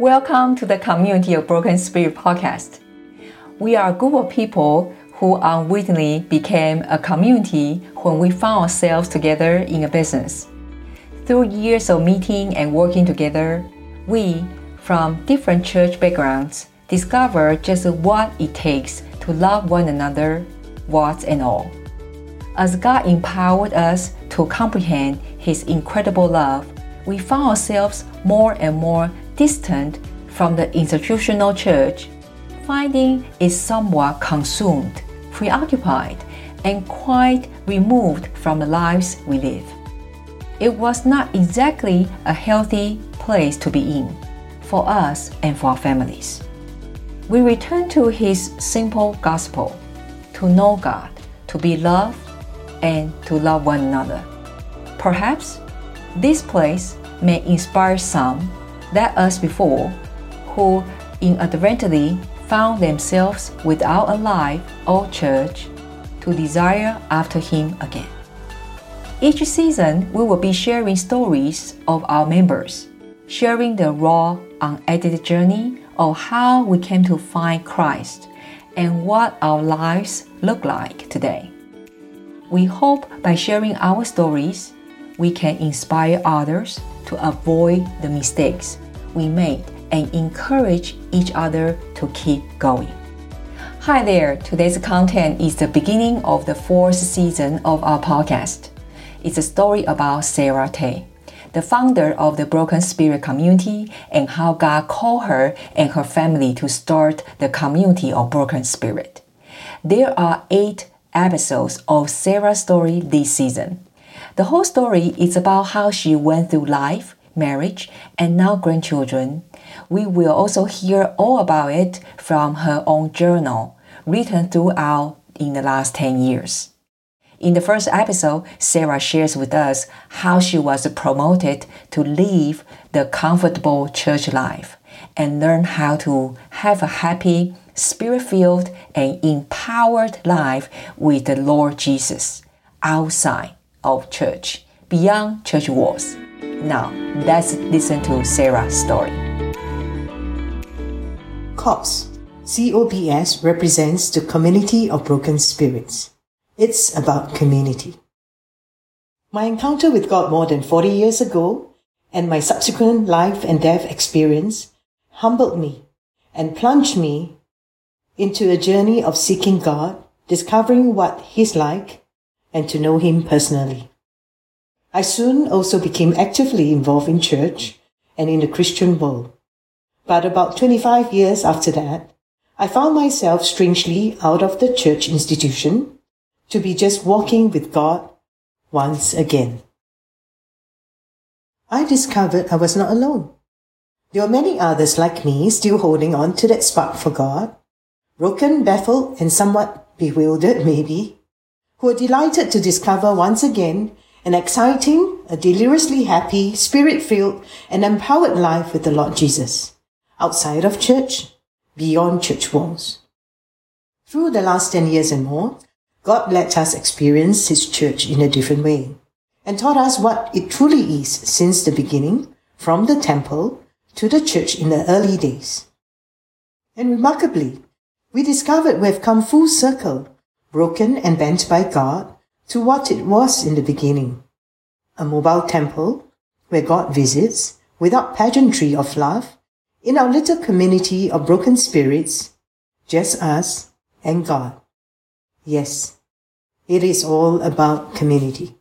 Welcome to the Community of Broken Spirit podcast. We are a group of people who unwittingly became a community when we found ourselves together in a business. Through years of meeting and working together, we, from different church backgrounds, discover just what it takes to love one another, warts and all. As God empowered us to comprehend His incredible love, we found ourselves more and more distant from the institutional church, finding it somewhat consumed, preoccupied, and quite removed from the lives we live. It was not exactly a healthy place to be in for us and for our families. We return to His simple gospel to know God, to be loved, and to love one another. Perhaps this place may inspire some that us before who inadvertently found themselves without a life or church to desire after Him again. Each season, we will be sharing stories of our members, sharing the raw, unedited journey of how we came to find Christ and what our lives look like today. We hope by sharing our stories, we can inspire others to avoid the mistakes we made and encourage each other to keep going. Hi there, today's content is the beginning of the fourth season of our podcast. It's a story about Sarah Tay, the founder of the Broken Spirit community, and how God called her and her family to start the community of Broken Spirit. There are eight episodes of Sarah's story this season. The whole story is about how she went through life, marriage, and now grandchildren. We will also hear all about it from her own journal, written throughout in the last 10 years. In the first episode, Sarah shares with us how she was promoted to leave the comfortable church life and learn how to have a happy, spirit filled, and empowered life with the Lord Jesus outside of church, beyond church walls. Now, let's listen to Sarah's story. COPS, COPS represents the community of broken spirits. It's about community. My encounter with God more than 40 years ago and my subsequent life and death experience humbled me and plunged me into a journey of seeking God, discovering what He's like, and to know Him personally. I soon also became actively involved in church and in the Christian world. But about 25 years after that, I found myself strangely out of the church institution to be just walking with God once again. I discovered I was not alone. There were many others like me still holding on to that spark for God, broken, baffled, and somewhat bewildered maybe, who were delighted to discover once again an exciting, a deliriously happy, spirit filled, and empowered life with the Lord Jesus, outside of church, beyond church walls. Through the last 10 years and more, God let us experience His church in a different way and taught us what it truly is since the beginning, from the temple to the church in the early days. And remarkably, we discovered we have come full circle, broken and bent by God, to what it was in the beginning a mobile temple where God visits without pageantry of love in our little community of broken spirits, just us and God. Yes, it is all about community.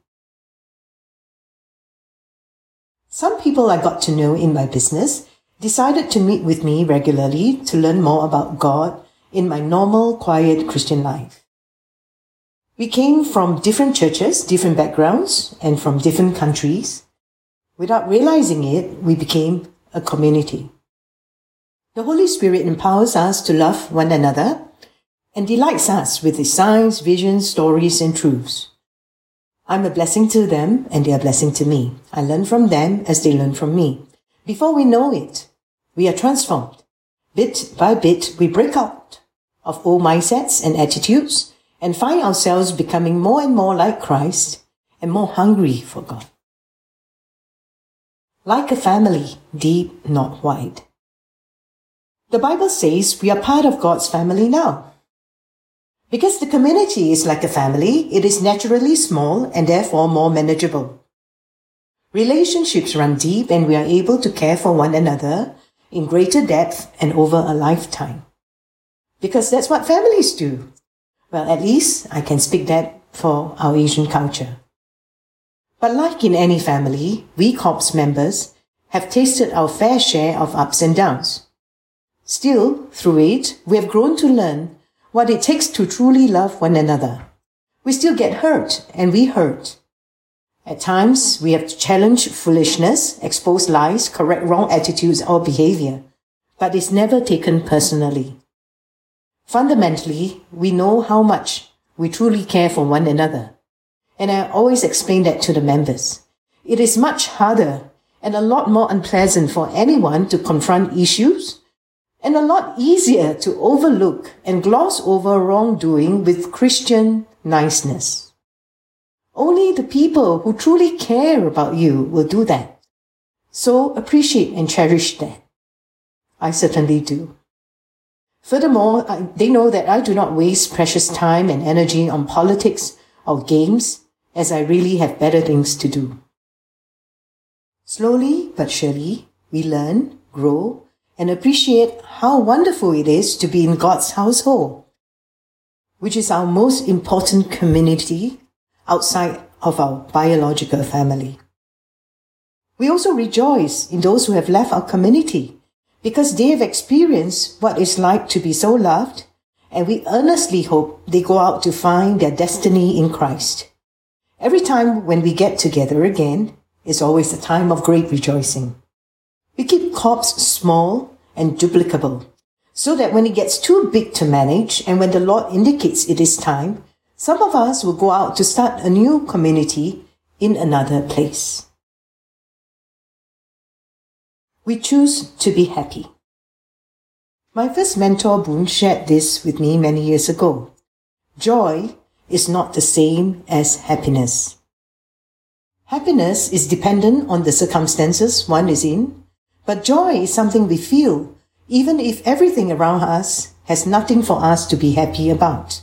Some people I got to know in my business decided to meet with me regularly to learn more about God in my normal, quiet Christian life. We came from different churches, different backgrounds, and from different countries. Without realizing it, we became a community. The Holy Spirit empowers us to love one another and delights us with his signs, visions, stories, and truths. I'm a blessing to them and they are a blessing to me. I learn from them as they learn from me. Before we know it, we are transformed. Bit by bit, we break out of old mindsets and attitudes and find ourselves becoming more and more like Christ and more hungry for God. Like a family, deep, not wide. The Bible says we are part of God's family now. Because the community is like a family, it is naturally small and therefore more manageable. Relationships run deep and we are able to care for one another in greater depth and over a lifetime. Because that's what families do. Well, at least I can speak that for our Asian culture. But like in any family, we COPS members have tasted our fair share of ups and downs. Still, through it, we have grown to learn what it takes to truly love one another. We still get hurt and we hurt. At times, we have to challenge foolishness, expose lies, correct wrong attitudes or behavior, but it's never taken personally. Fundamentally, we know how much we truly care for one another. And I always explain that to the members. It is much harder and a lot more unpleasant for anyone to confront issues and a lot easier to overlook and gloss over wrongdoing with Christian niceness. Only the people who truly care about you will do that. So appreciate and cherish that. I certainly do. Furthermore, I, they know that I do not waste precious time and energy on politics or games as I really have better things to do. Slowly but surely, we learn, grow, and appreciate how wonderful it is to be in God's household, which is our most important community outside of our biological family. We also rejoice in those who have left our community because they have experienced what it's like to be so loved, and we earnestly hope they go out to find their destiny in Christ. Every time when we get together again is always a time of great rejoicing. We keep COPS small and duplicable so that when it gets too big to manage and when the Lord indicates it is time, some of us will go out to start a new community in another place. We choose to be happy. My first mentor, Boone, shared this with me many years ago. Joy is not the same as happiness. Happiness is dependent on the circumstances one is in, but joy is something we feel, even if everything around us has nothing for us to be happy about.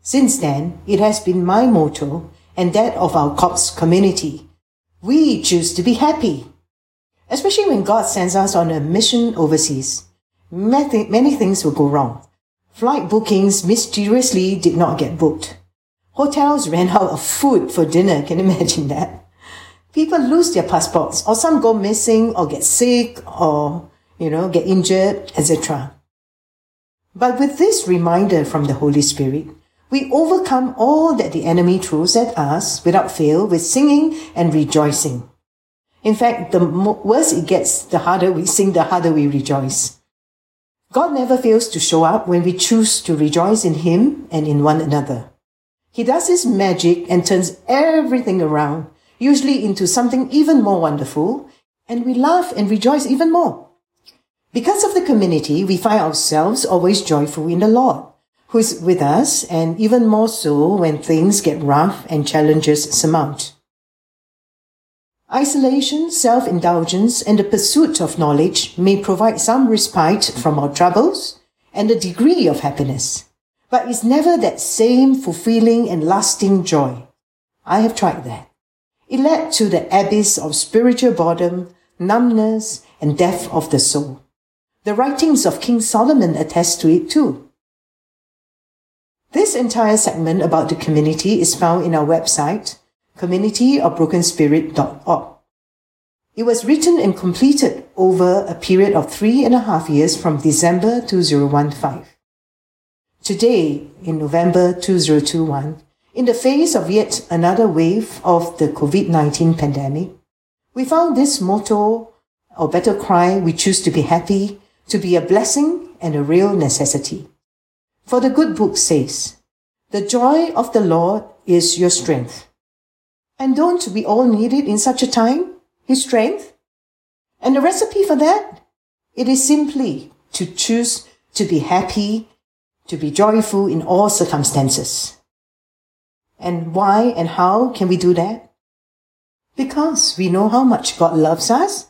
Since then, it has been my motto and that of our COPS community. We choose to be happy. Especially when God sends us on a mission overseas. Many, things will go wrong. Flight bookings mysteriously did not get booked. Hotels ran out of food for dinner. Can you imagine that? People lose their passports or some go missing or get sick or, you know, get injured, etc. But with this reminder from the Holy Spirit, we overcome all that the enemy throws at us without fail with singing and rejoicing. In fact, the worse it gets, the harder we sing, the harder we rejoice. God never fails to show up when we choose to rejoice in Him and in one another. He does His magic and turns everything around, usually into something even more wonderful, and we laugh and rejoice even more. Because of the community, we find ourselves always joyful in the Lord, who is with us, and even more so when things get rough and challenges surmount. Isolation, self-indulgence, and the pursuit of knowledge may provide some respite from our troubles and a degree of happiness, but it's never that same fulfilling and lasting joy. I have tried that. It led to the abyss of spiritual boredom, numbness, and death of the soul. The writings of King Solomon attest to it too. This entire segment about the community is found in our website, communityofbrokenspirit.org. It was written and completed over a period of three and a half years from December 2015. Today, in November 2021, in the face of yet another wave of the COVID-19 pandemic, we found this motto, or better cry, we choose to be happy, to be a blessing and a real necessity. For the good book says, the joy of the Lord is your strength. And don't we all need it in such a time? His strength? And the recipe for that? It is simply to choose to be happy, to be joyful in all circumstances. And why and how can we do that? Because we know how much God loves us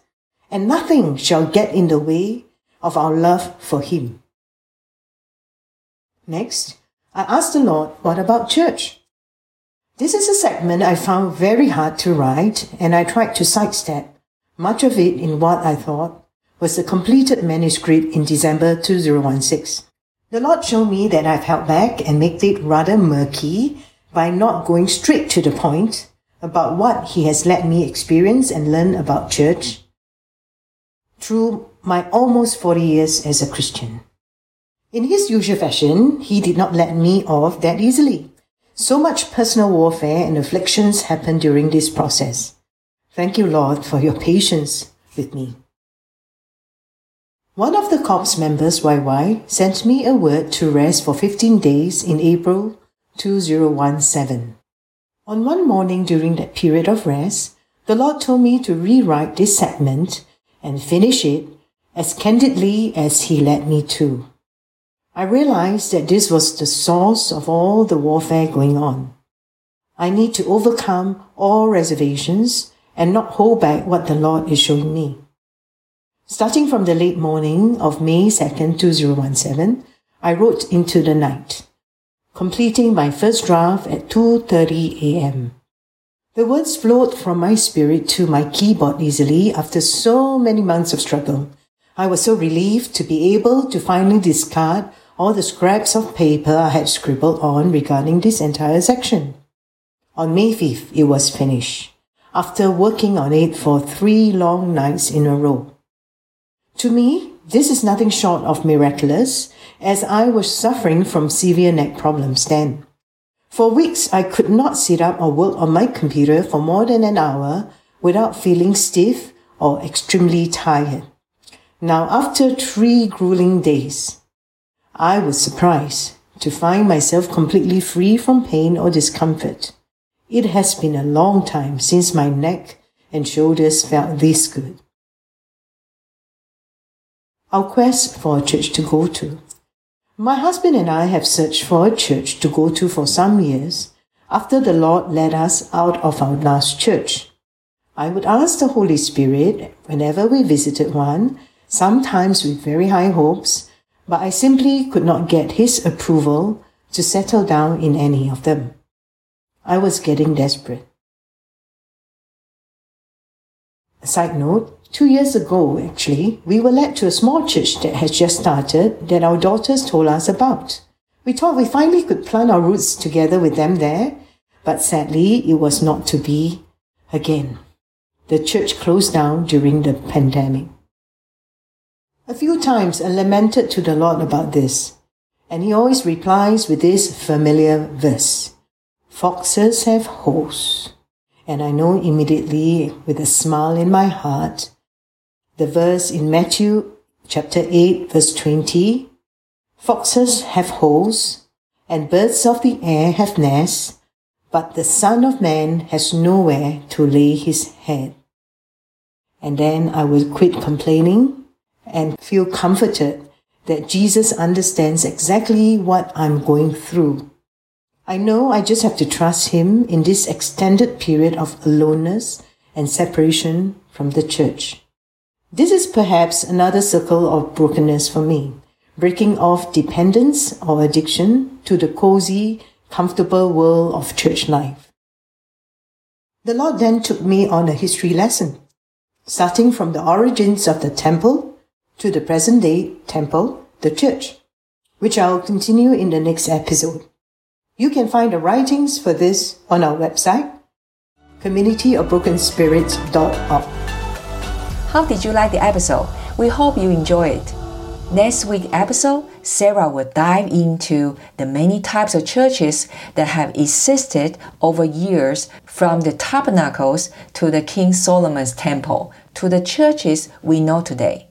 and nothing shall get in the way of our love for Him. Next, I asked the Lord, what about church? This is a segment I found very hard to write, and I tried to sidestep much of it in what I thought was the completed manuscript in December 2016. The Lord showed me that I've held back and made it rather murky by not going straight to the point about what He has let me experience and learn about church through my almost 40 years as a Christian. In His usual fashion, He did not let me off that easily. So much personal warfare and afflictions happen during this process. Thank you, Lord, for your patience with me. One of the corps members, YY, sent me a word to rest for 15 days in April 2017. On one morning during that period of rest, the Lord told me to rewrite this segment and finish it as candidly as He led me to. I realized that this was the source of all the warfare going on. I need to overcome all reservations and not hold back what the Lord is showing me. Starting from the late morning of May 2nd, 2017, I wrote into the night, completing my first draft at 2.30 a.m. The words flowed from my spirit to my keyboard easily after so many months of struggle. I was so relieved to be able to finally discard all the scraps of paper I had scribbled on regarding this entire section. On May 5th, it was finished, after working on it for three long nights in a row. To me, this is nothing short of miraculous, as I was suffering from severe neck problems then. For weeks, I could not sit up or work on my computer for more than an hour without feeling stiff or extremely tired. Now, after three grueling days, I was surprised to find myself completely free from pain or discomfort. It has been a long time since my neck and shoulders felt this good. Our quest for a church to go to. My husband and I have searched for a church to go to for some years after the Lord led us out of our last church. I would ask the Holy Spirit whenever we visited one, sometimes with very high hopes, but I simply could not get his approval to settle down in any of them. I was getting desperate. A side note, two years ago, actually, we were led to a small church that has just started that our daughters told us about. We thought we finally could plant our roots together with them there, but sadly, it was not to be again. The church closed down during the pandemic. A few times I lamented to the Lord about this, and He always replies with this familiar verse Foxes have holes. And I know immediately, with a smile in my heart, the verse in Matthew chapter 8, verse 20 Foxes have holes, and birds of the air have nests, but the Son of Man has nowhere to lay his head. And then I will quit complaining and feel comforted that Jesus understands exactly what I'm going through. I know I just have to trust Him in this extended period of aloneness and separation from the church. This is perhaps another circle of brokenness for me, breaking off dependence or addiction to the cozy, comfortable world of church life. The Lord then took me on a history lesson, starting from the origins of the temple to the present day temple, the church, which I will continue in the next episode. You can find the writings for this on our website, communityofbrokenspirits.org. How did you like the episode? We hope you enjoy it. Next week's episode, Sarah will dive into the many types of churches that have existed over years from the tabernacles to the King Solomon's temple to the churches we know today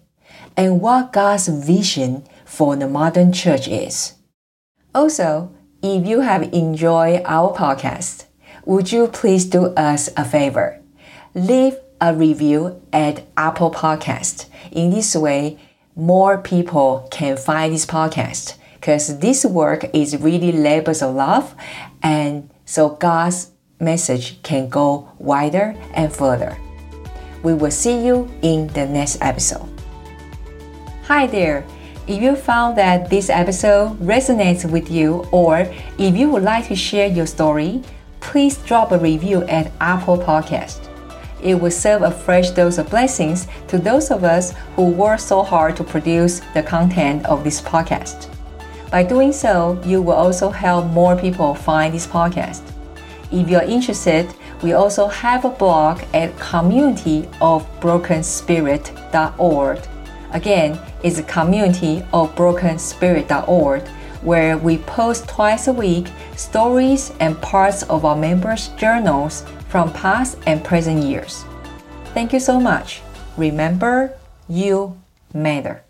and what God's vision for the modern church is. Also, if you have enjoyed our podcast, would you please do us a favor? Leave a review at Apple Podcast. In this way, more people can find this podcast because this work is really labors of love and so God's message can go wider and further. We will see you in the next episode. Hi there! If you found that this episode resonates with you, or if you would like to share your story, please drop a review at Apple Podcast. It will serve a fresh dose of blessings to those of us who work so hard to produce the content of this podcast. By doing so, you will also help more people find this podcast. If you're interested, we also have a blog at communityofbrokenspirit.org. Again, it's a community of brokenspirit.org where we post twice a week stories and parts of our members' journals from past and present years. Thank you so much. Remember, you matter.